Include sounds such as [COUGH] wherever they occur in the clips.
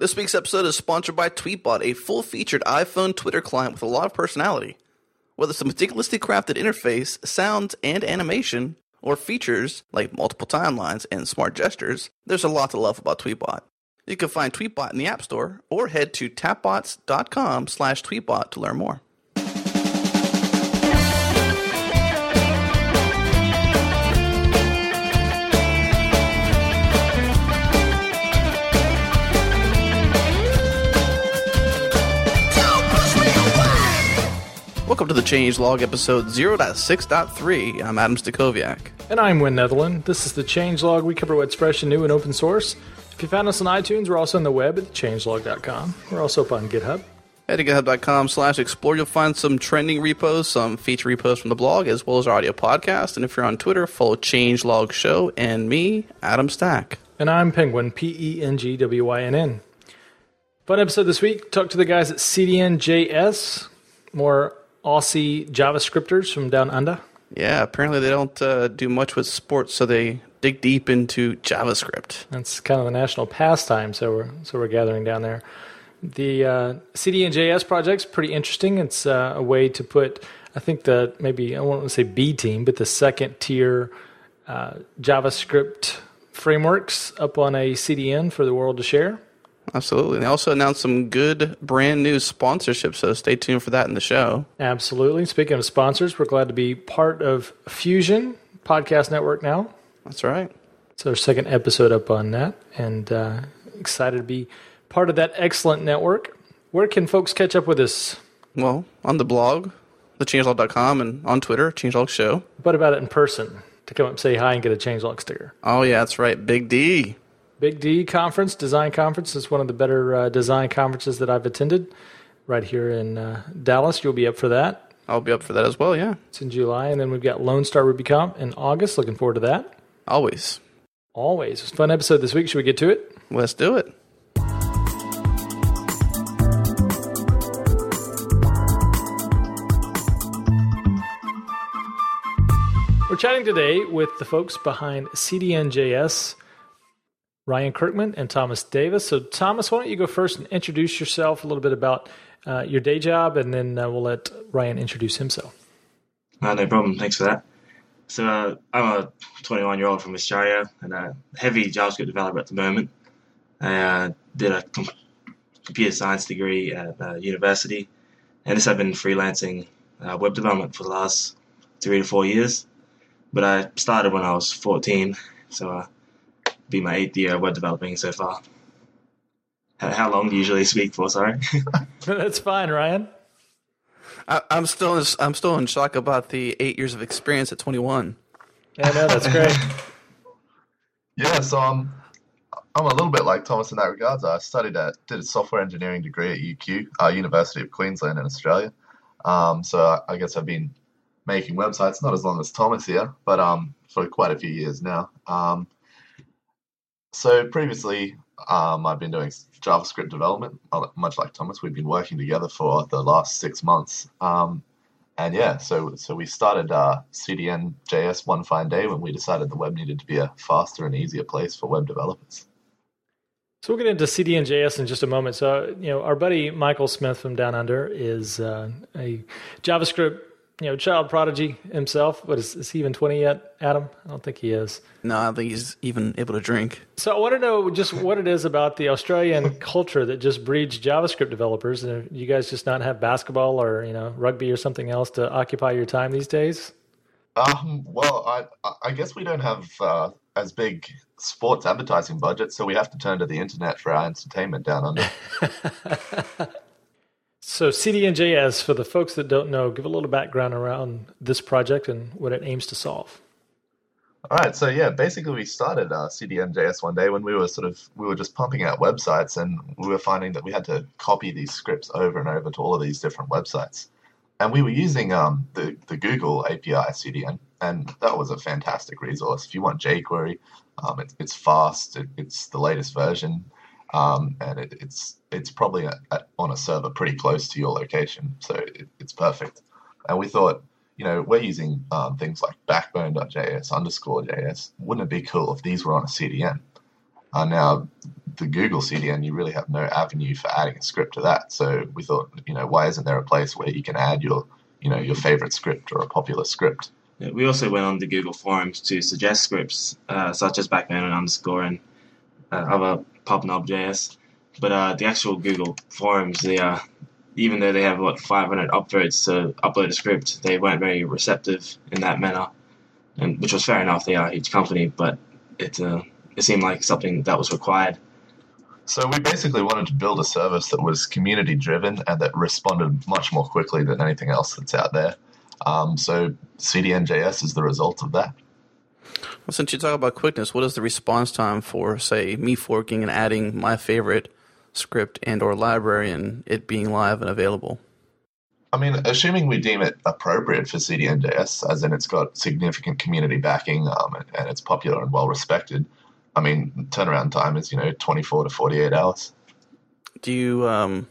This week's episode is sponsored by Tweetbot, a full featured iPhone Twitter client with a lot of personality. Whether it's a meticulously crafted interface, sounds, and animation, or features like multiple timelines and smart gestures, there's a lot to love about Tweetbot. You can find Tweetbot in the App Store or head to tapbots.com slash tweetbot to learn more. Welcome to the Changelog episode 0.6.3. I'm Adam Stacoviak. And I'm Wynn Netherland. This is the Changelog. We cover what's fresh and new and open source. If you found us on iTunes, we're also on the web at changelog.com. We're also up on GitHub. Head to github.com slash explore. You'll find some trending repos, some feature repos from the blog, as well as our audio podcast. And if you're on Twitter, follow Changelog Show and me, Adam Stack. And I'm Pengwynn, P E N G W Y N N. Fun episode this week. Talk to the guys at CDN.js. More Aussie JavaScripters from down under. Yeah, apparently they don't uh, do much with sports, so they dig deep into JavaScript. That's kind of the national pastime, so we're so we're gathering down there. The uh, CDN.js project's pretty interesting. It's uh, a way to put, I think the maybe I won't say B team, but the second tier uh, JavaScript frameworks up on a CDN for the world to share. Absolutely. They also announced some good brand new sponsorships, so stay tuned for that in the show. Absolutely. Speaking of sponsors, we're glad to be part of Fusion Podcast Network now. That's right. It's our second episode up on that, and uh, excited to be part of that excellent network. Where can folks catch up with us? Well, on the blog, thechangelog.com, and on Twitter, Changelog Show. What about it in person? To come up and say hi and get a changelog sticker. Oh, yeah, that's right. Big D. Big D Conference, Design Conference, is one of the better uh, design conferences that I've attended right here in uh, Dallas. You'll be up for that. I'll be up for that as well, yeah. It's in July. And then we've got Lone Star RubyConf in August. Looking forward to that. Always. Always. It's a fun episode this week. Should we get to it? Let's do it. We're chatting today with the folks behind CDN.js, Ryan Kirkman and Thomas Davis. So, Thomas, why don't you go first and introduce yourself a little bit about uh, your day job, and then uh, we'll let Ryan introduce himself. Uh, no problem. Thanks for that. So, uh, I'm a 21 year old from Australia and a heavy JavaScript developer at the moment. I uh, did a com- computer science degree at uh, university, and this I've been freelancing web development for the last three to four years. But I started when I was 14, so be my eighth year web developing so far. How long do you usually speak for? Sorry. [LAUGHS] That's fine, Ryan. I, am still in, I'm still in shock about the eight years of experience at 21. Yeah, no, that's great. [LAUGHS] yeah, so I'm I'm a little bit like Thomas in that regards. I studied at did a software engineering degree at UQ, uh, University of Queensland in Australia. Um, so I guess I've been making websites not as long as Thomas here, but um, for quite a few years now. Um, so previously, um, I've been doing JavaScript development, much like Thomas. We've been working together for the last six months, um, and yeah, so so we started uh, CDN JS one fine day when we decided the web needed to be a faster and easier place for web developers. So we'll get into CDN JS in just a moment. So you know, our buddy Michael Smith from Down Under is uh, a JavaScript you know, child prodigy himself. What is, is he even 20 yet, Adam? I don't think he is. No, I don't think he's even able to drink. So I want to know just what it is about the Australian culture that just breeds JavaScript developers. And you guys just not have basketball or, you know, rugby or something else to occupy your time these days? Um, well, I, I guess we don't have uh, as big sports advertising budget, so we have to turn to the internet for our entertainment down under. [LAUGHS] So CDN.js, for the folks that don't know, give a little background around this project and what it aims to solve. All right, so yeah, basically we started uh, CDN.js one day when we were sort of we were just pumping out websites, and we were finding that we had to copy these scripts over and over to all of these different websites, and we were using um, the the Google API CDN, and that was a fantastic resource. If you want jQuery, um, it, it's fast, it, it's the latest version, um, and it, it's it's probably a, a, on a server pretty close to your location, so it, it's perfect. And we thought, you know, we're using um, things like Backbone.js, underscore JS. Wouldn't it be cool if these were on a CDN? Uh, now, the Google CDN, you really have no avenue for adding a script to that. So we thought, you know, why isn't there a place where you can add your, you know, your favorite script or a popular script? Yeah, we also went on the Google forums to suggest scripts uh, such as backbone and underscore and uh, other pubnub.js. But uh, the actual Google forums, they are even though they have what 500 upvotes to upload a script, they weren't very receptive in that manner, and which was fair enough. They are a huge company, but it uh, it seemed like something that was required. So we basically wanted to build a service that was community driven and that responded much more quickly than anything else that's out there. Um, so CDNJS is the result of that. Well, since you talk about quickness, what is the response time for, say, me forking and adding my favorite script and or library and it being live and available? I mean, assuming we deem it appropriate for CDNJS, as in it's got significant community backing um, and, and it's popular and well respected, I mean, turnaround time is, you know, 24 to 48 hours. Do you, um,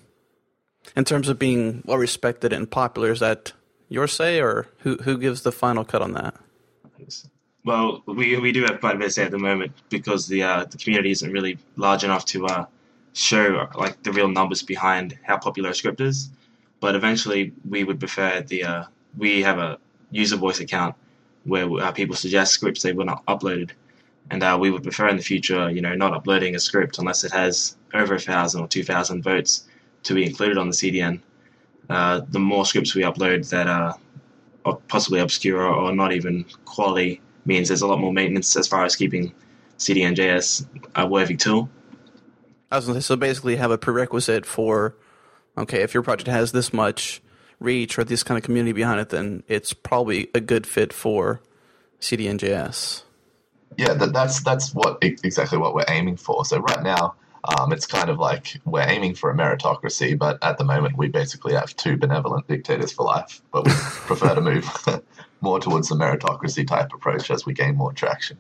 in terms of being well respected and popular, is that your say or who, who gives the final cut on that? Well, we, we do have quite a bit to say at the moment because the uh, the community isn't really large enough to uh, show like the real numbers behind how popular a script is. But eventually, we would prefer the uh, we have a user voice account where uh, people suggest scripts they want uploaded, and uh, we would prefer in the future, you know, not uploading a script unless it has over a thousand or two thousand votes to be included on the CDN. Uh, the more scripts we upload that are possibly obscure or not even quality means there's a lot more maintenance as far as keeping CDNJS a uh, worthy tool. I was going to say, so basically have a prerequisite for, okay, if your project has this much reach or this kind of community behind it, then it's probably a good fit for CDNJS. Yeah, that, that's that's what exactly what we're aiming for. So right now, um, it's kind of like we're aiming for a meritocracy, but at the moment we basically have two benevolent dictators for life. But we [LAUGHS] prefer to move [LAUGHS] more towards the meritocracy type approach as we gain more traction.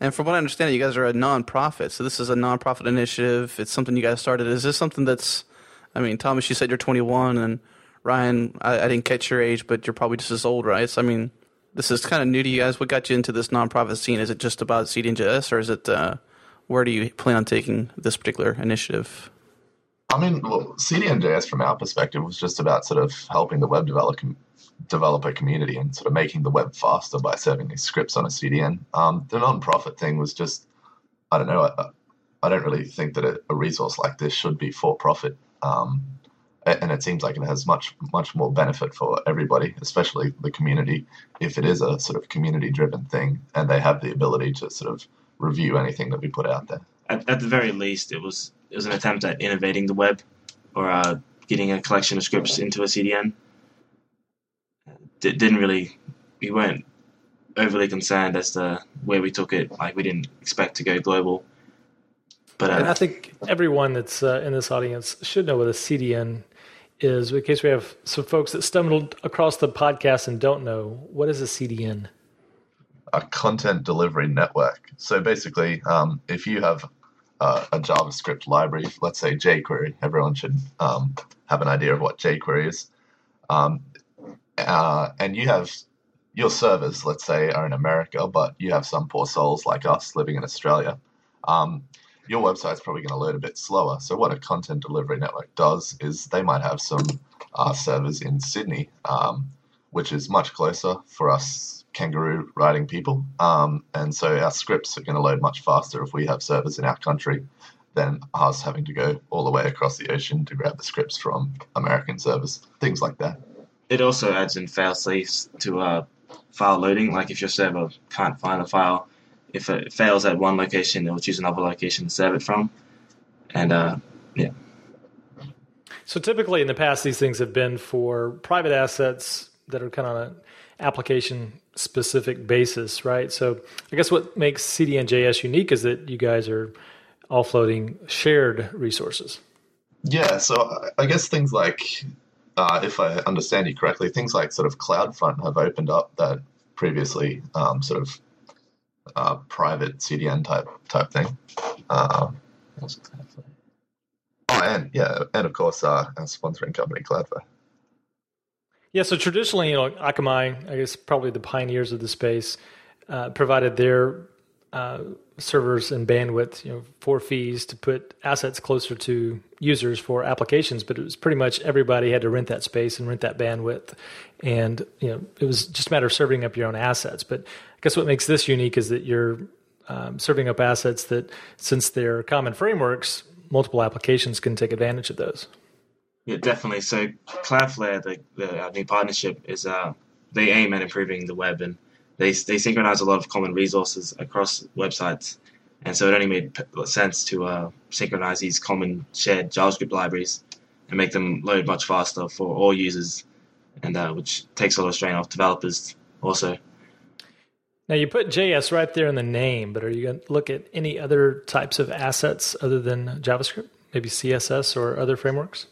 And from what I understand, you guys are a nonprofit. So this is a nonprofit initiative. It's something you guys started. Is this something that's, I mean, Thomas, you said you're 21, and Ryan, I, I didn't catch your age, but you're probably just as old, right? So I mean, this is kind of new to you guys. What got you into this nonprofit scene? Is it just about CDNJS, or is it uh, where do you plan on taking this particular initiative? I mean, well, CDNJS from our perspective was just about sort of helping the web developer developer community and sort of making the web faster by serving these scripts on a CDN. Um, the non-profit thing was just, I don't know, I, I don't really think that a, a, resource like this should be for profit. Um, and it seems like it has much much more benefit for everybody, especially the community, if it is a sort of community driven thing, and they have the ability to sort of review anything that we put out there. At, at the very least, it was it was an attempt at innovating the web, or uh, getting a collection of scripts into a CDN It didn't really we weren't overly concerned as to where we took it. Like we didn't expect to go global. But uh, and I think everyone that's uh, in this audience should know what a CDN is. In case we have some folks that stumbled across the podcast and don't know, what is a CDN? A content delivery network. So basically, um, if you have uh, a JavaScript library, let's say jQuery, everyone should um, have an idea of what jQuery is. Um, uh, and you have your servers, let's say, are in America, but you have some poor souls like us living in Australia. Um, your website's probably going to load a bit slower. So, what a content delivery network does is they might have some uh, servers in Sydney, um, which is much closer for us kangaroo writing people. Um, and so, our scripts are going to load much faster if we have servers in our country than us having to go all the way across the ocean to grab the scripts from American servers, things like that it also adds in fail safes to uh, file loading. Like if your server can't find a file, if it fails at one location, it will choose another location to serve it from. And uh, yeah. So typically in the past, these things have been for private assets that are kind of on an application specific basis, right? So I guess what makes CDNJS unique is that you guys are offloading shared resources. Yeah, so I guess things like uh, if I understand you correctly, things like sort of CloudFront have opened up that previously um, sort of uh, private CDN type type thing. Uh, oh, and yeah, and of course, uh, our sponsoring company Cloudflare. Yeah, so traditionally, you know, Akamai, I guess probably the pioneers of the space, uh, provided their uh, servers and bandwidth, you know, for fees to put assets closer to users for applications, but it was pretty much everybody had to rent that space and rent that bandwidth, and you know, it was just a matter of serving up your own assets. But I guess what makes this unique is that you're um, serving up assets that, since they're common frameworks, multiple applications can take advantage of those. Yeah, definitely. So Cloudflare, the, the new partnership, is uh, they aim at improving the web and they they synchronize a lot of common resources across websites, and so it only made sense to uh, synchronize these common shared JavaScript libraries and make them load much faster for all users, and uh, which takes a lot of strain off developers also. Now you put JS right there in the name, but are you going to look at any other types of assets other than JavaScript, maybe CSS or other frameworks?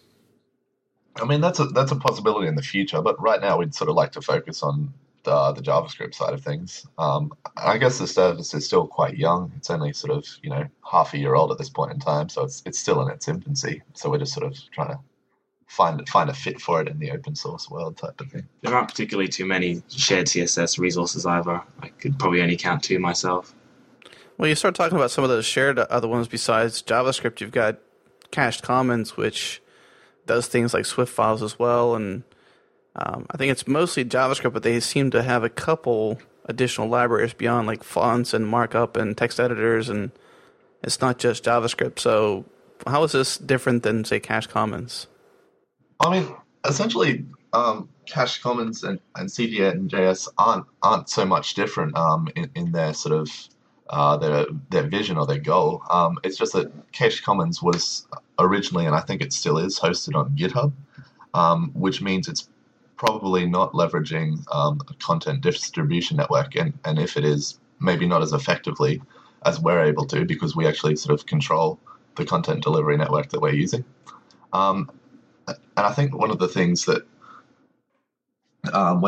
I mean, that's a that's a possibility in the future, but right now we'd sort of like to focus on the, the JavaScript side of things. Um, I guess the service is still quite young. It's only sort of you know half a year old at this point in time, so it's it's still in its infancy. So we're just sort of trying to find find a fit for it in the open source world type of thing. There aren't particularly too many shared CSS resources either. I could probably only count two myself. Well, you start talking about some of those shared other ones besides JavaScript. You've got Cached Commons, which does things like Swift files as well, and um, I think it's mostly JavaScript, but they seem to have a couple additional libraries beyond like fonts and markup and text editors, and it's not just JavaScript. So, how is this different than say Cached Commons? I mean, essentially, um, Cached Commons and, and CDN and JS aren't aren't so much different um, in, in their sort of uh, their their vision or their goal. Um, it's just that Cached Commons was originally, and I think it still is, hosted on GitHub, um, which means it's probably not leveraging um, a content distribution network, and, and if it is, maybe not as effectively as we're able to because we actually sort of control the content delivery network that we're using. Um, and I think one of the things that um,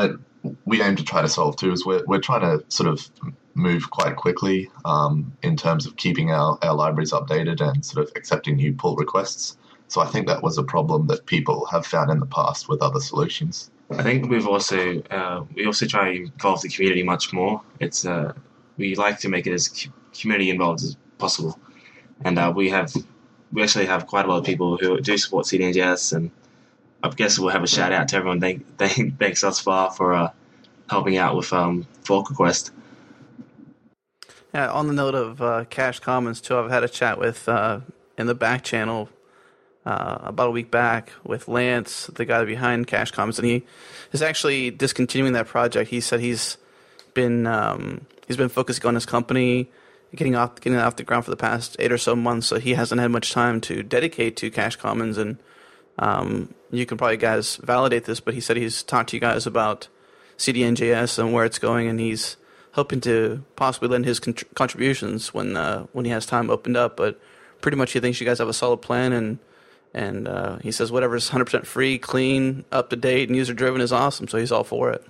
we aim to try to solve too is we're, we're trying to sort of move quite quickly um, in terms of keeping our, our libraries updated and sort of accepting new pull requests. So I think that was a problem that people have found in the past with other solutions. I think we've also uh, we also try to involve the community much more. It's uh, we like to make it as community involved as possible, and uh, we have we actually have quite a lot of people who do support CDNJS, and I guess we'll have a shout out to everyone. Thank, [LAUGHS] thank thanks us far for uh, helping out with um, fork request. Yeah, on the note of uh, Cached Commons too, I've had a chat with uh, in the back channel uh, about a week back with Lance, the guy behind Cached Commons, and he is actually discontinuing that project. He said he's been um, he's been focusing on his company, getting off getting off the ground for the past eight or so months. So he hasn't had much time to dedicate to Cached Commons, and um, you can probably guys validate this. But he said he's talked to you guys about CDNJS and where it's going, and he's hoping to possibly lend his contributions when uh, when he has time opened up. But pretty much he thinks you guys have a solid plan and and uh, he says whatever's 100% free, clean, up to date, and user driven is awesome. So he's all for it.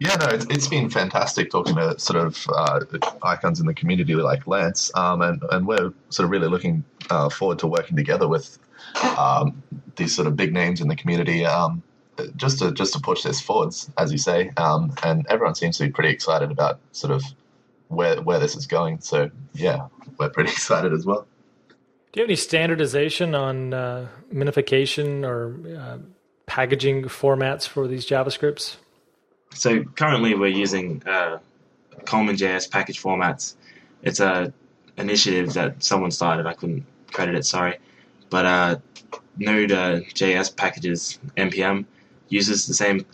Yeah, no, it's, it's been fantastic talking to sort of uh, icons in the community like Lance, um, and and we're sort of really looking uh, forward to working together with um, these sort of big names in the community, um, just to just to push this forwards, as you say. Um, and everyone seems to be pretty excited about sort of where where this is going. So yeah, we're pretty [LAUGHS] excited as well. Do you have any standardization on uh, minification or uh, packaging formats for these JavaScripts? So currently we're using uh, CommonJS package formats. It's a initiative that someone started. I couldn't credit it, sorry. But uh, Node.js packages, NPM, uses the same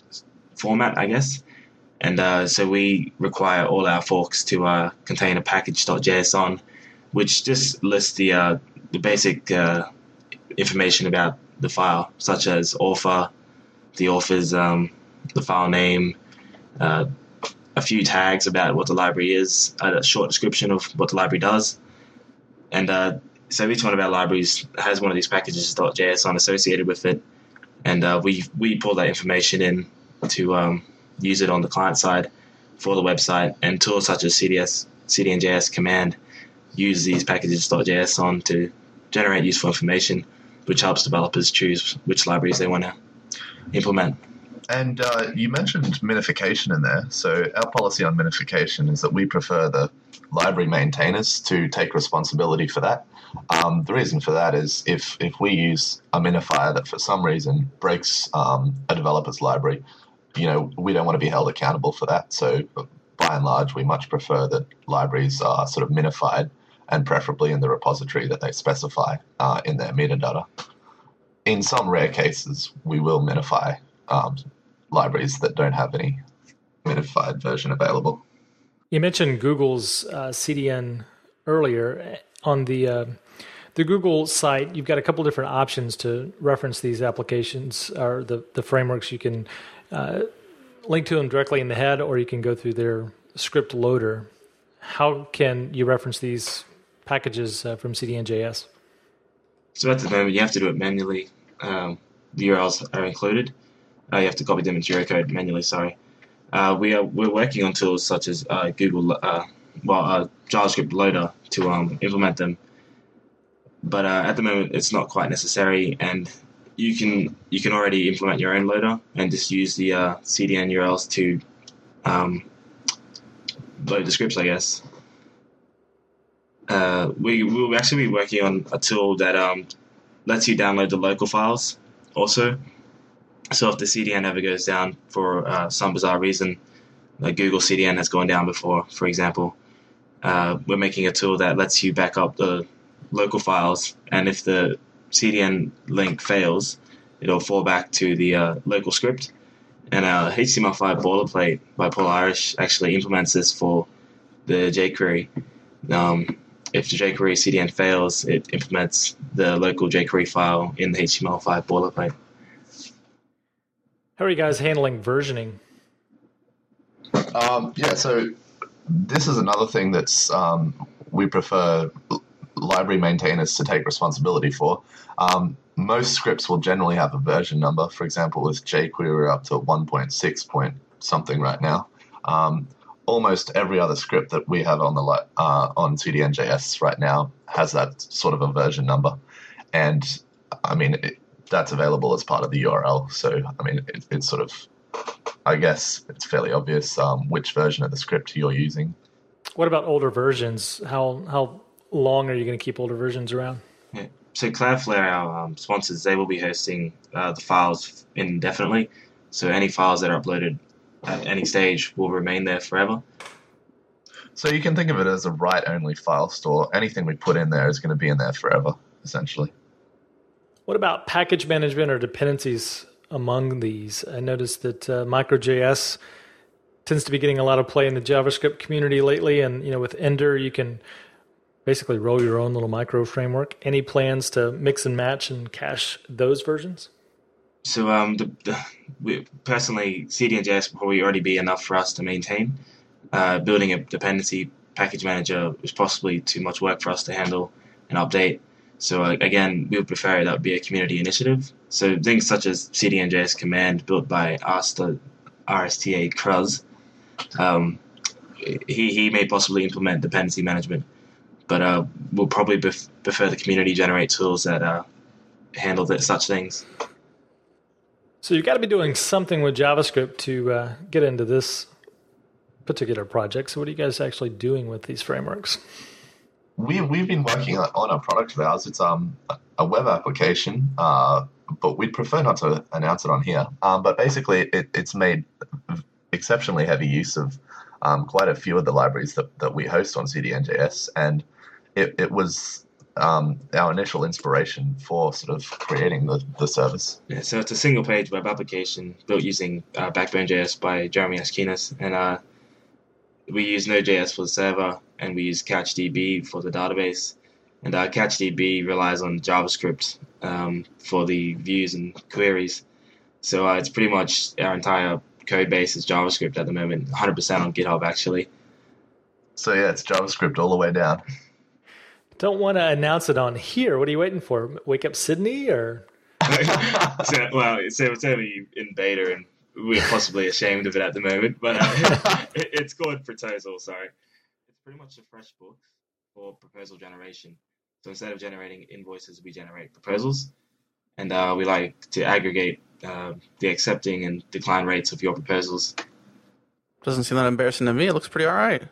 format, I guess. And uh, so we require all our forks to uh, contain a package.json, which just lists the uh, the basic uh, information about the file, such as author, the author's um, the file name, uh, a few tags about what the library is, a short description of what the library does, and uh, so each one of our libraries has one of these packages .json associated with it, and uh, we we pull that information in to um, use it on the client side for the website, and tools such as CDS CDNJS command use these packages.json to generate useful information, which helps developers choose which libraries they want to implement. And uh, you mentioned minification in there. So our policy on minification is that we prefer the library maintainers to take responsibility for that. Um, the reason for that is if if we use a minifier that for some reason breaks um, a developer's library, you know we don't want to be held accountable for that. So by and large, we much prefer that libraries are sort of minified and preferably in the repository that they specify uh, in their metadata. In some rare cases, we will minify um, libraries that don't have any minified version available. You mentioned Google's uh, CDN earlier on the uh, the Google site. You've got a couple different options to reference these applications or the the frameworks. You can uh, link to them directly in the head, or you can go through their script loader. How can you reference these packages uh, from CDN.js? So at the moment, you have to do it manually. Um, the URLs are included. Uh, you have to copy them into your code manually. Sorry. Uh, we are we're working on tools such as uh, Google, uh, well, uh, JavaScript loader to um, implement them. But uh, at the moment, it's not quite necessary, and you can you can already implement your own loader and just use the CDN URLs to um, load the scripts, I guess. we will actually be working on a tool that um, lets you download the local files also so if the CDN ever goes down for uh, some bizarre reason, like Google CDN has gone down before, for example, uh, we're making a tool that lets you back up the local files, and if the CDN link fails, it'll fall back to the uh, local script. And our HTML5 boilerplate by Paul Irish actually implements this for the jQuery. Um, if the jQuery CDN fails, it implements the local jQuery file in the HTML5 boilerplate. How are you guys handling versioning? Um, yeah, so this is another thing that's um, we prefer library maintainers to take responsibility for. Um, most scripts will generally have a version number. For example, with jQuery, we're up to 1.6 point something right now. Um, almost every other script that we have on the uh, on CDN.js right now has that sort of a version number, and I mean, it, that's available as part of the URL. So, I mean, it, it's sort of, I guess it's fairly obvious um, which version of the script you're using. What about older versions? How how long are you going to keep older versions around? Yeah. So Cloudflare, our um, sponsors, they will be hosting uh, the files indefinitely. So any files that are uploaded at any stage will remain there forever. So you can think of it as a write-only file store. Anything we put in there is going to be in there forever, essentially. What about package management or dependencies among these? I noticed that uh, MicroJS tends to be getting a lot of play in the JavaScript community lately, and you know, with Ender, you can basically roll your own little micro framework. Any plans to mix and match and cache those versions? So, um, the, the, we, personally, CDN.js will probably already be enough for us to maintain. Uh, building a dependency package manager is possibly too much work for us to handle and update. So uh, again, we would prefer that would be a community initiative. So things such as CDN.js command built by Asta RSTA Cruz, um, he, he may possibly implement dependency management, but uh, we'll probably bef- prefer the community generate tools that uh, handle that, such things. So you've got to be doing something with JavaScript to uh, get into this particular project. So what are you guys actually doing with these frameworks? We we've been working on a product of ours. It's um a web application, uh, but we'd prefer not to announce it on here. Um, but basically, it, it's made exceptionally heavy use of um, quite a few of the libraries that, that we host on CDN.js, and it, it was um, our initial inspiration for sort of creating the, the service. Yeah, so it's a single page web application built using uh, Backbone.js by Jeremy Ashkenas, and uh, we use Node.js for the server and we use CouchDB for the database. And uh, CouchDB relies on JavaScript um, for the views and queries. So uh, it's pretty much our entire code base is JavaScript at the moment, 100% on GitHub actually. So yeah, it's JavaScript all the way down. Don't want to announce it on here. What are you waiting for? Wake up Sydney or? [LAUGHS] so, well, it's, it's only in beta and we're possibly ashamed of it at the moment, but uh, [LAUGHS] it, it's called Proposal. Sorry, it's pretty much a fresh book for proposal generation. So instead of generating invoices, we generate proposals, and uh, we like to aggregate uh, the accepting and decline rates of your proposals. Doesn't seem that embarrassing to me. It looks pretty all right.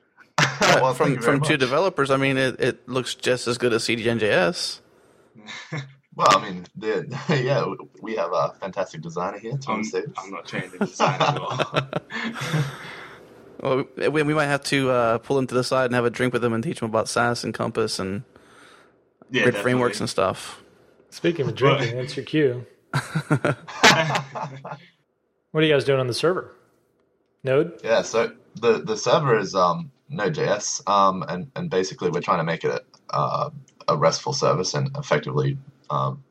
[LAUGHS] well, thank from you very from two developers, I mean, it, it looks just as good as CDNJS. [LAUGHS] Well, I mean, the, [LAUGHS] yeah, we have a fantastic designer here, I'm, I'm not trained in design at all. Well, we, we might have to uh, pull him to the side and have a drink with him and teach him about Sass and Compass and yeah, grid frameworks and stuff. Speaking of drinking, that's your cue. [LAUGHS] What are you guys doing on the server? Node? Yeah, so the the server is um, Node.js, um, and and basically we're trying to make it a, uh, a RESTful service and effectively um,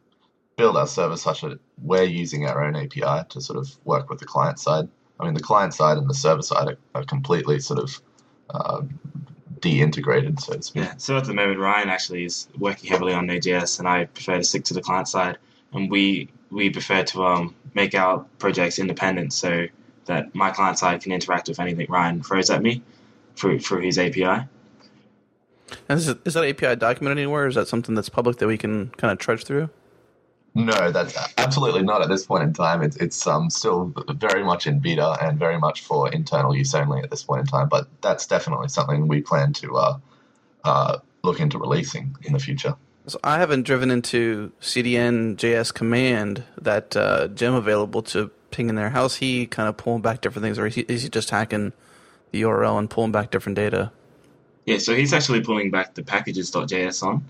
build our service such that we're using our own API to sort of work with the client side. I mean, the client side and the server side are, are completely sort of uh, de-integrated, so to speak. Yeah. So at the moment, Ryan actually is working heavily on Node.js, and I prefer to stick to the client side. And we we prefer to um, make our projects independent, so that my client side can interact with anything Ryan throws at me through through his API. And is, it, is that API documented anywhere? Or is that something that's public that we can kind of trudge through? No, that's absolutely not at this point in time. It's it's um still very much in beta and very much for internal use only at this point in time. But that's definitely something we plan to uh, uh, look into releasing in the future. So I haven't driven into CDN JS command that uh, gem available to ping in there. How's he kind of pulling back different things, or is he, is he just hacking the URL and pulling back different data? Yeah. So he's actually pulling back the packages.json,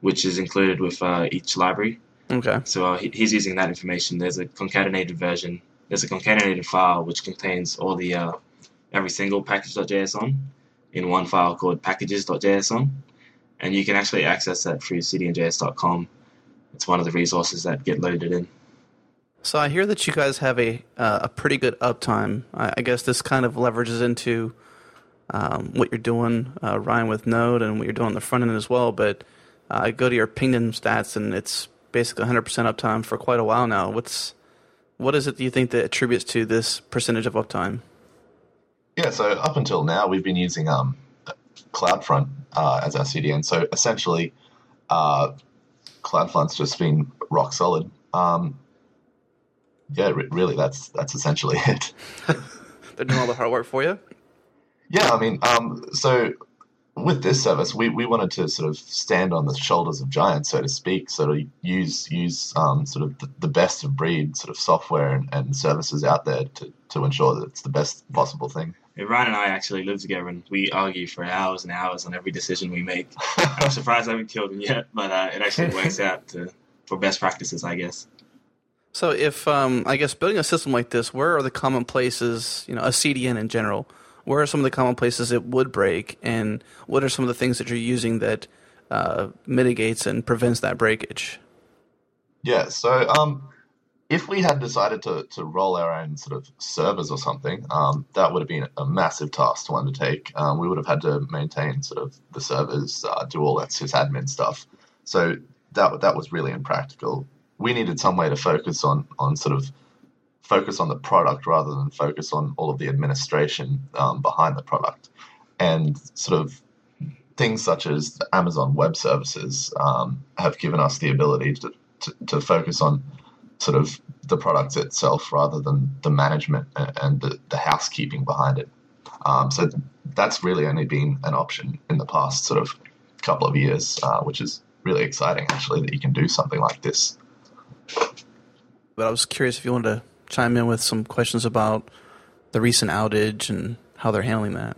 which is included with uh, each library. Okay. So uh, he, he's using that information. There's a concatenated version. There's a concatenated file which contains all the uh, every single package.json in one file called packages.json, and you can actually access that through cdnjs.com. It's one of the resources that get loaded in. So I hear that you guys have a uh, a pretty good uptime. I, I guess this kind of leverages into um, what you're doing, uh, Ryan, with Node, and what you're doing on the front end as well. But uh, I go to your pingdom stats, and it's basically 100% uptime for quite a while now. What's what is it do you think that attributes to this percentage of uptime? Yeah, so up until now we've been using um, CloudFront uh, as our CDN. So essentially, uh, CloudFront's just been rock solid. Um, yeah, re- really, that's that's essentially [LAUGHS] it. They're doing all the hard work for you. Yeah, I mean, um, so with this service, we, we wanted to sort of stand on the shoulders of giants, so to speak, sort of use use um, sort of the, the best of breed sort of software and, and services out there to, to ensure that it's the best possible thing. Yeah, Ryan and I actually live together, and we argue for hours and hours on every decision we make. I'm [LAUGHS] surprised I haven't killed him yet, but uh, it actually works out to, for best practices, I guess. So if um, I guess building a system like this, where are the common places? You know, a CDN in general. Where are some of the common places it would break, and what are some of the things that you're using that uh, mitigates and prevents that breakage? Yeah, so um, if we had decided to, to roll our own sort of servers or something, um, that would have been a massive task to undertake. Um, we would have had to maintain sort of the servers, uh, do all that sysadmin stuff. So that that was really impractical. We needed some way to focus on on sort of focus on the product rather than focus on all of the administration um, behind the product, and sort of things such as Amazon Web Services um, have given us the ability to, to, to focus on sort of the product itself rather than the management and, the, the housekeeping behind it. Um, so that's really only been an option in the past sort of couple of years, uh, which is really exciting actually that you can do something like this. But I was curious if you wanted to chime in with some questions about the recent outage and how they're handling that.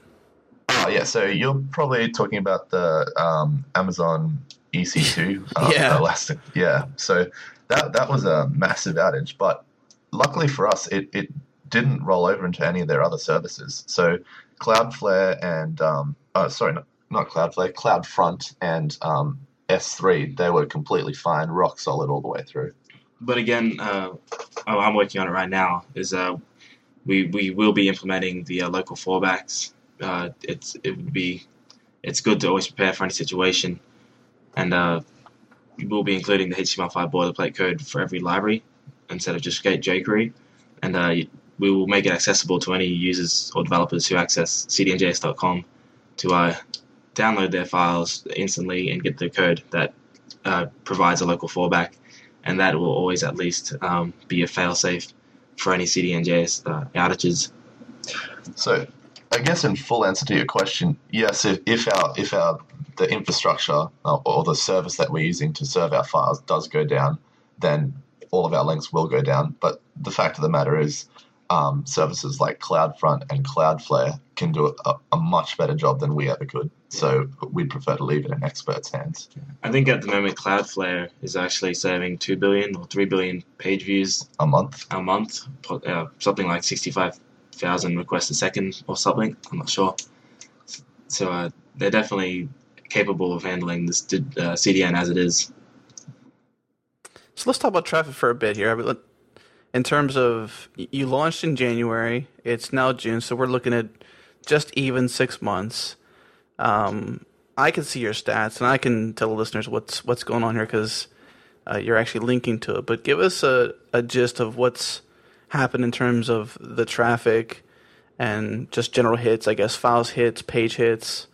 Oh yeah, so you're probably talking about the um, Amazon EC2 [LAUGHS] uh, Yeah. Elastic. Yeah, so that that was a massive outage, but luckily for us, it, it didn't roll over into any of their other services. So Cloudflare and um, oh, sorry, not, not Cloudflare, CloudFront and um, S3, they were completely fine, rock solid all the way through. But again, uh, oh, I'm working on it right now. Is uh, we we will be implementing the uh, local fallbacks. Uh, it's it would be it's good to always prepare for any situation, and uh, we will be including the HTML5 boilerplate code for every library instead of just jQuery, and uh, we will make it accessible to any users or developers who access cdnjs.com to uh, download their files instantly and get the code that uh, provides a local fallback and that will always at least um, be a failsafe for any CDNJS uh, outages. So I guess in full answer to your question, yes. If, if our if our the infrastructure uh, or the service that we're using to serve our files does go down, then all of our links will go down. But the fact of the matter is, um, services like CloudFront and Cloudflare can do a, a, much better job than we ever could. So we'd prefer to leave it in experts' hands. I think at the moment Cloudflare is actually serving two billion or three billion page views a month. A month, uh, something like sixty-five thousand requests a second or something. I'm not sure. So uh, they're definitely capable of handling this uh, CDN as it is. So let's talk about traffic for a bit here. In terms of you launched in January, it's now June, so we're looking at just even six months. Um, I can see your stats, and I can tell the listeners what's what's going on here because uh, you're actually linking to it. But give us a, a gist of what's happened in terms of the traffic and just general hits, I guess, files hits, page hits,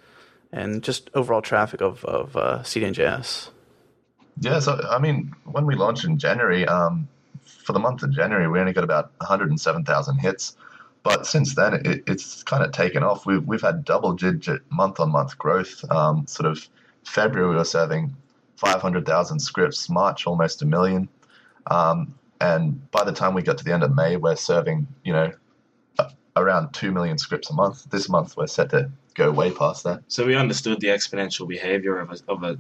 and just overall traffic of of uh, CDNJS. Yeah, so I mean, when we launched in January, um, for the month of January, we only got about 107,000 hits. But since then, it, it's kind of taken off. We've we've had double digit month on month growth. Um, sort of February, we were serving 500,000 scripts. March, almost a million. Um, and by the time we got to the end of May, we're serving, you know, around 2 million scripts a month. This month, we're set to go way past that. So we understood the exponential behavior of a, of a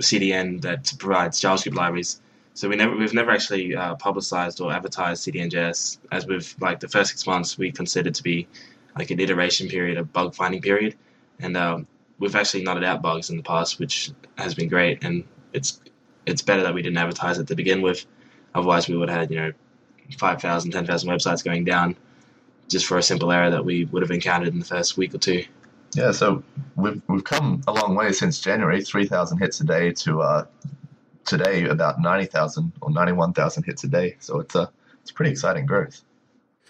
CDN that provides JavaScript libraries. So we never we've never actually uh, publicized or advertised CDNJS as with like the first six months we considered to be like an iteration period, a bug finding period, and um, we've actually nutted out bugs in the past, which has been great, and it's it's better that we didn't advertise it to begin with. Otherwise, we would have had you know 5,000, 10,000 websites going down just for a simple error that we would have encountered in the first week or two. Yeah, so we've we've come a long way since January, three thousand hits a day to uh, today about ninety thousand or ninety one thousand hits a day. So it's a it's pretty exciting growth.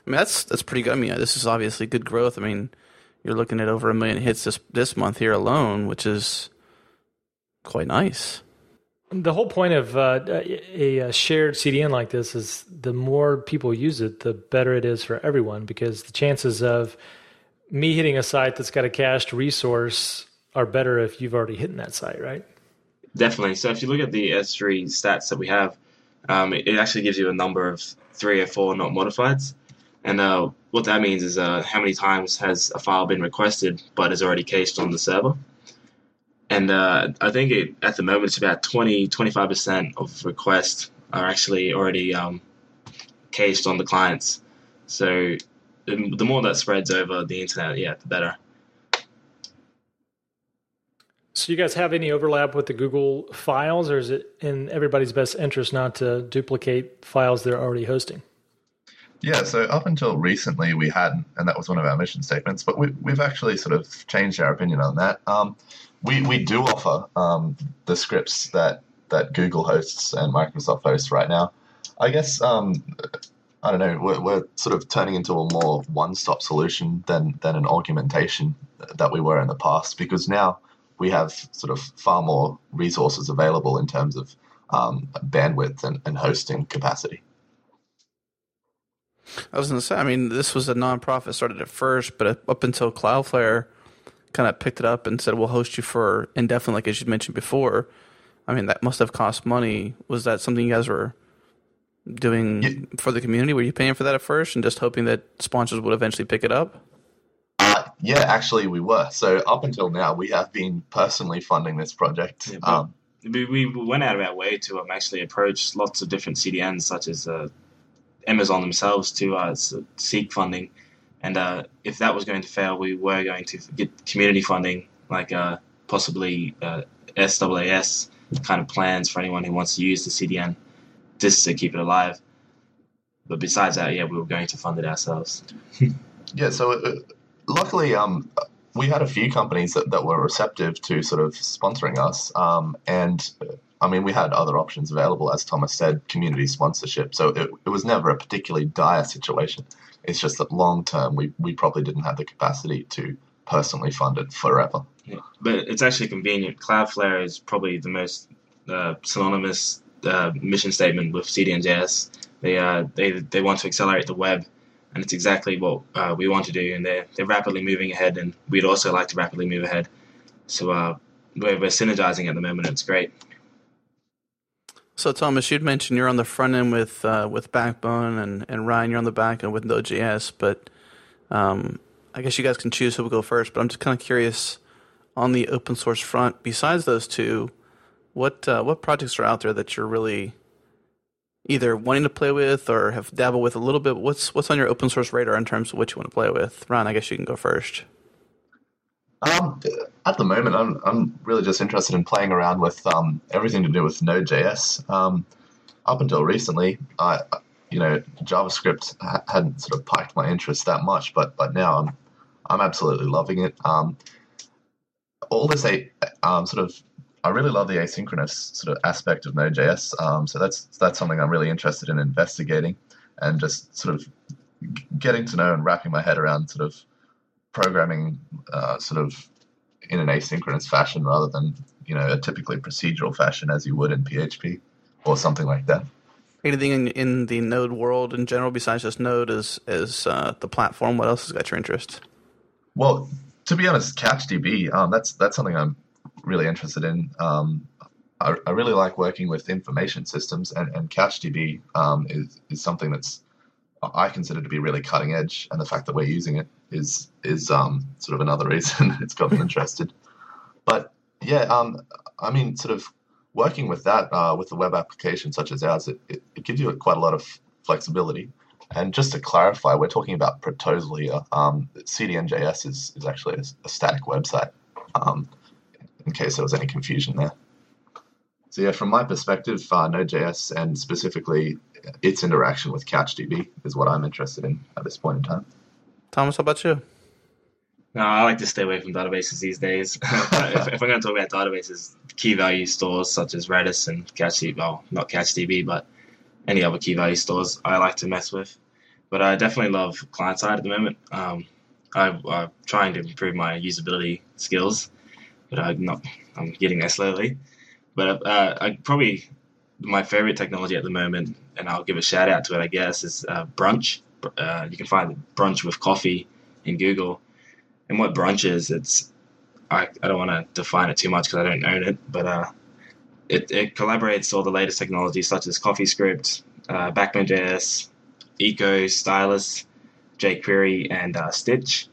I mean, that's that's pretty good. I mean, this is obviously good growth. I mean, you're looking at over a million hits this this month here alone, which is quite nice. The whole point of uh, a, a, shared CDN like this is the more people use it, the better it is for everyone because the chances of me hitting a site that's got a cached resource are better if you've already hit that site, right? Definitely. So if you look at the S3 stats that we have, um, it, it, actually gives you a number of three or four not modifieds. And uh, what that means is uh, how many times has a file been requested but is already cached on the server. And uh, I think it, at the moment it's about 20, 25% of requests are actually already um, cached on the clients. So the more that spreads over the internet, yeah, the better. So, you guys have any overlap with the Google files, or is it in everybody's best interest not to duplicate files they're already hosting? Yeah, so up until recently we hadn't, and that was one of our mission statements, but we, we've actually sort of changed our opinion on that. Um, we, we do offer um, the scripts that, that Google hosts and Microsoft hosts right now. I guess um, I don't know. We're, we're sort of turning into a more one-stop solution than than an augmentation that we were in the past because now we have sort of far more resources available in terms of um, bandwidth and, and hosting capacity. I was going to say, I mean, this was a nonprofit started at first, but up until Cloudflare kind of picked it up and said, "We'll host you for indefinitely," like as you mentioned before. I mean, that must have cost money. Was that something you guys were doing yeah. for the community? Were you paying for that at first and just hoping that sponsors would eventually pick it up? Yeah, actually, we were. So up until now, we have been personally funding this project. Yeah, um, we, we went out of our way to um, actually approach lots of different CDNs, such as uh, Amazon themselves, to uh, seek funding. And uh, if that was going to fail, we were going to get community funding, like uh, possibly SaaS uh, kind of plans for anyone who wants to use the CDN just to keep it alive. But besides that, yeah, we were going to fund it ourselves. [LAUGHS] yeah, so uh, luckily, um, we had a few companies that, that were receptive to sort of sponsoring us. Um, and I mean, we had other options available, as Thomas said, community sponsorship. So it, it was never a particularly dire situation. It's just that long term, we, we probably didn't have the capacity to personally fund it forever. Yeah, but it's actually convenient. Cloudflare is probably the most uh, synonymous uh, mission statement with CDNJS. They, uh, they, they want to accelerate the web and it's exactly what uh, we want to do. And they're they're rapidly moving ahead, and we'd also like to rapidly move ahead. So uh, we're, we're synergizing at the moment. It's great. So Thomas, you'd mentioned you're on the front end with uh, with Backbone, and, and Ryan, you're on the back end with Node.js. But um, I guess you guys can choose who will go first. But I'm just kind of curious on the open source front. Besides those two, what uh, what projects are out there that you're really either wanting to play with or have dabbled with a little bit? What's what's on your open source radar in terms of what you want to play with? Ron, I guess you can go first. Um, at the moment, I'm I'm really just interested in playing around with um, everything to do with Node.js. Um, up until recently, I you know JavaScript ha- hadn't sort of piqued my interest that much, but but now I'm I'm absolutely loving it. Um, all this a um, sort of I really love the asynchronous sort of aspect of Node.js. Um, so that's that's something I'm really interested in investigating and just sort of getting to know and wrapping my head around sort of programming uh, sort of in an asynchronous fashion rather than you know a typically procedural fashion as you would in PHP or something like that. Anything in, in the Node world in general besides just Node as as uh, the platform? What else has got your interest? Well, to be honest, CouchDB um, that's that's something I'm really interested in. Um, I, I, really like working with information systems, and, and CouchDB um, is is something that's I consider to be really cutting edge, and the fact that we're using it is is um, sort of another [LAUGHS] reason it's got me interested. But yeah, um, I mean, sort of working with that uh, with a web application such as ours, it, it, it, gives you quite a lot of flexibility. And just to clarify, we're talking about Proposal here. Um, CDNJS is, is actually a, a static website, um, in case there was any confusion there. So yeah, from my perspective, uh, Node.js and specifically its interaction with CouchDB is what I'm interested in at this point in time. Thomas, how about you? No, I like to stay away from databases these days. [LAUGHS] if, if, I'm going to talk about databases, key value stores such as Redis and CouchDB, well, not CouchDB, but any other key value stores, I like to mess with. But I definitely love client side at the moment. Um, I, am trying to improve my usability skills, but I'm not. I'm getting there slowly. But uh, I probably my favorite technology at the moment, and I'll give a shout out to it, I guess, is uh, Brunch. Uh, you can find Brunch with coffee in Google. And what Brunch is, it's I, I don't want to define it too much because I don't own it, but uh, it, it collaborates all the latest technologies such as CoffeeScript, uh, Backbone.js, Eco, Stylus, jQuery, and uh, Stitch.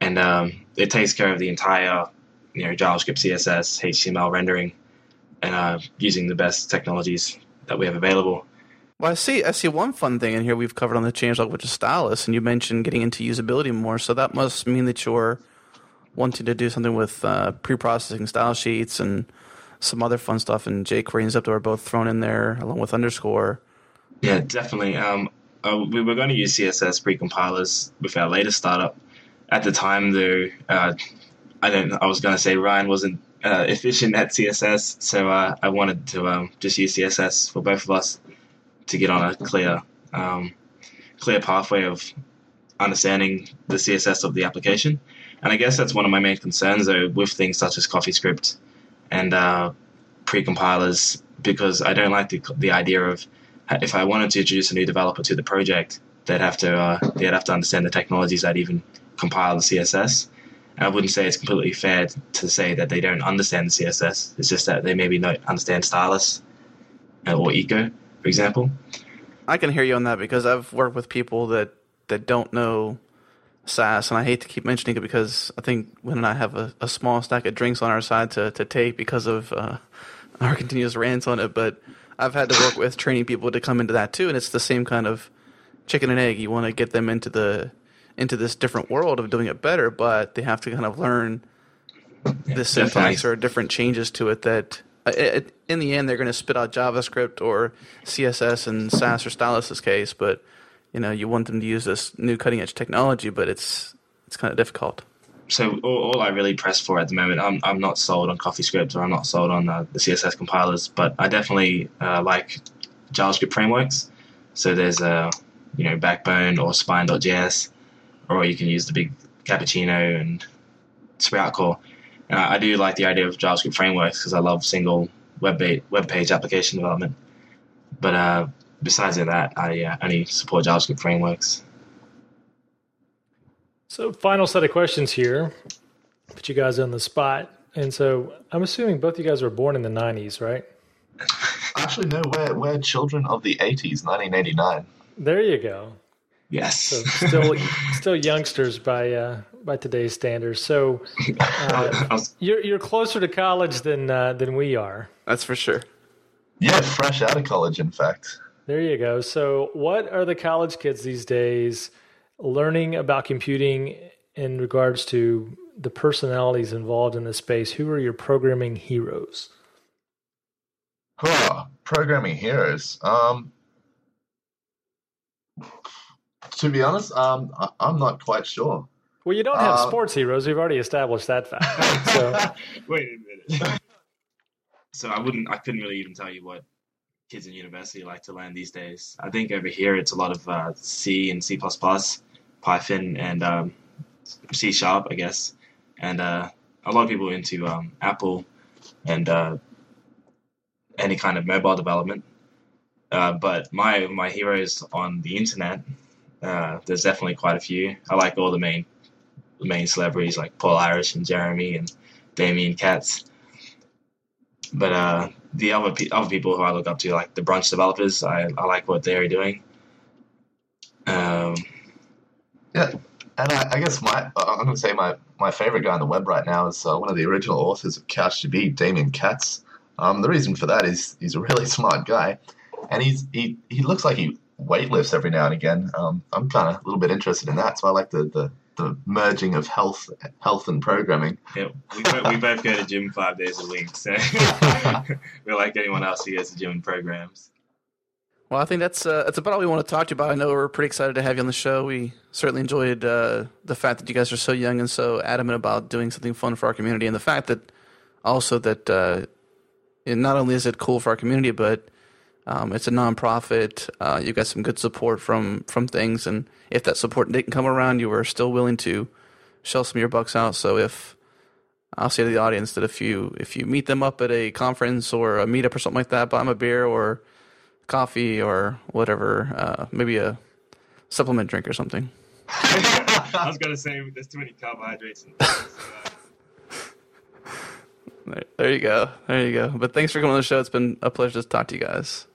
And um, it takes care of the entire you know, JavaScript, CSS, HTML rendering and uh, using the best technologies that we have available. Well, I see. I see one fun thing in here we've covered on the changelog, which is stylus, and you mentioned getting into usability more. So that must mean that you're wanting to do something with uh, pre-processing style sheets and some other fun stuff. And jQuery and Zepto are both thrown in there along with underscore. Yeah, definitely. Um, uh, we were going to use CSS pre-compilers with our latest startup. At the time, though, uh, I don't. I was to say Ryan wasn't uh, [LAUGHS] efficient at CSS, so uh, I wanted to um, just use CSS for both of us to get on a clear, um, clear pathway of understanding the CSS of the application. And I guess that's one of my main concerns, though, with things such as CoffeeScript and uh, pre-compilers, because I don't like the, the idea of if I wanted to introduce a new developer to the project, they'd have to uh, they'd have to understand the technologies that even compile the CSS I wouldn't say it's completely fair to say that they don't understand CSS. It's just that they maybe don't understand stylus uh, or eco, for example. I can hear you on that because I've worked with people that, that don't know Sass, and I hate to keep mentioning it because I think Wynn and I have a, a small stack of drinks on our side to, to take because of uh, our [LAUGHS] continuous rants on it, but I've had to work with training people to come into that too, and it's the same kind of chicken and egg. You want to get them into the into this different world of doing it better, but they have to kind of learn the syntax or different changes to it that uh, it, in the end they're going to spit out JavaScript or CSS and Sass or Stylus's case, but you know you want them to use this new cutting edge technology, but it's it's kind of difficult. So all, all, I really press for at the moment, I'm I'm not sold on CoffeeScript or I'm not sold on uh, the CSS compilers, but I definitely uh, like JavaScript frameworks. So there's a uh, you know Backbone or Spine.js or you can use the big cappuccino and SproutCore. And I, I do like the idea of JavaScript frameworks because I love single web ba- web page application development. But uh, besides that, I uh, only support JavaScript frameworks. So, final set of questions here. Put you guys on the spot. And so, I'm assuming both you guys were born in the 90s, right? Actually, no, we're, we're children of the 80s, 1989. There you go. Yes. So still, still youngsters by uh, by today's standards. So uh, [LAUGHS] was, you're you're closer to college than uh, than we are. That's for sure. Yeah, fresh out of college, in fact. There you go. So, what are the college kids these days learning about computing in regards to the personalities involved in the space? Who are your programming heroes? Oh, programming heroes. Um, to be honest, um, I, I'm not quite sure. Well, you don't have Uh, sports heroes. We've already established that fact. [LAUGHS] So, wait a minute. so I wouldn't, I couldn't really even tell you what kids in university like to learn these days. I think over here it's a lot of uh, C and C++, Python, and um, C Sharp, I guess. And uh, a lot of people into um, Apple and uh, any kind of mobile development. Uh, but my my heroes on the internet, uh, there's definitely quite a few. I like all the main the main celebrities like Paul Irish and Jeremy and Damien Katz. But uh, the other pe- other people who I look up to, like the brunch developers, I, I like what they're doing. Um, Yeah, and I, I guess my I'm going to say my, my favorite guy on the web right now is uh, one of the original authors of CouchDB, Damien Katz. Um, the reason for that is he's a really [LAUGHS] smart guy, and he's he, he looks like he weightlifts every now and again. Um, I'm kind of a little bit interested in that, so I like the, the, the merging of health health and programming. yeah, we, both, we both go to gym five days a week, so [LAUGHS] we're like anyone else who goes to gym and programs. Well, I think that's uh, that's about all we want to talk to you about. I know we're pretty excited to have you on the show. We certainly enjoyed uh, the fact that you guys are so young and so adamant about doing something fun for our community, and the fact that also that uh, not only is it cool for our community, but um, it's a nonprofit. Uh, you got some good support from from things, and if that support didn't come around, you were still willing to shell some of your bucks out. So if I'll say to the audience that if you if you meet them up at a conference or a meetup or something like that, buy them a beer or coffee or whatever, uh, maybe a supplement drink or something. [LAUGHS] I was gonna say there's too many carbohydrates. In uh, There, there you go. There you go. But thanks for coming on the show. It's been a pleasure to talk to you guys.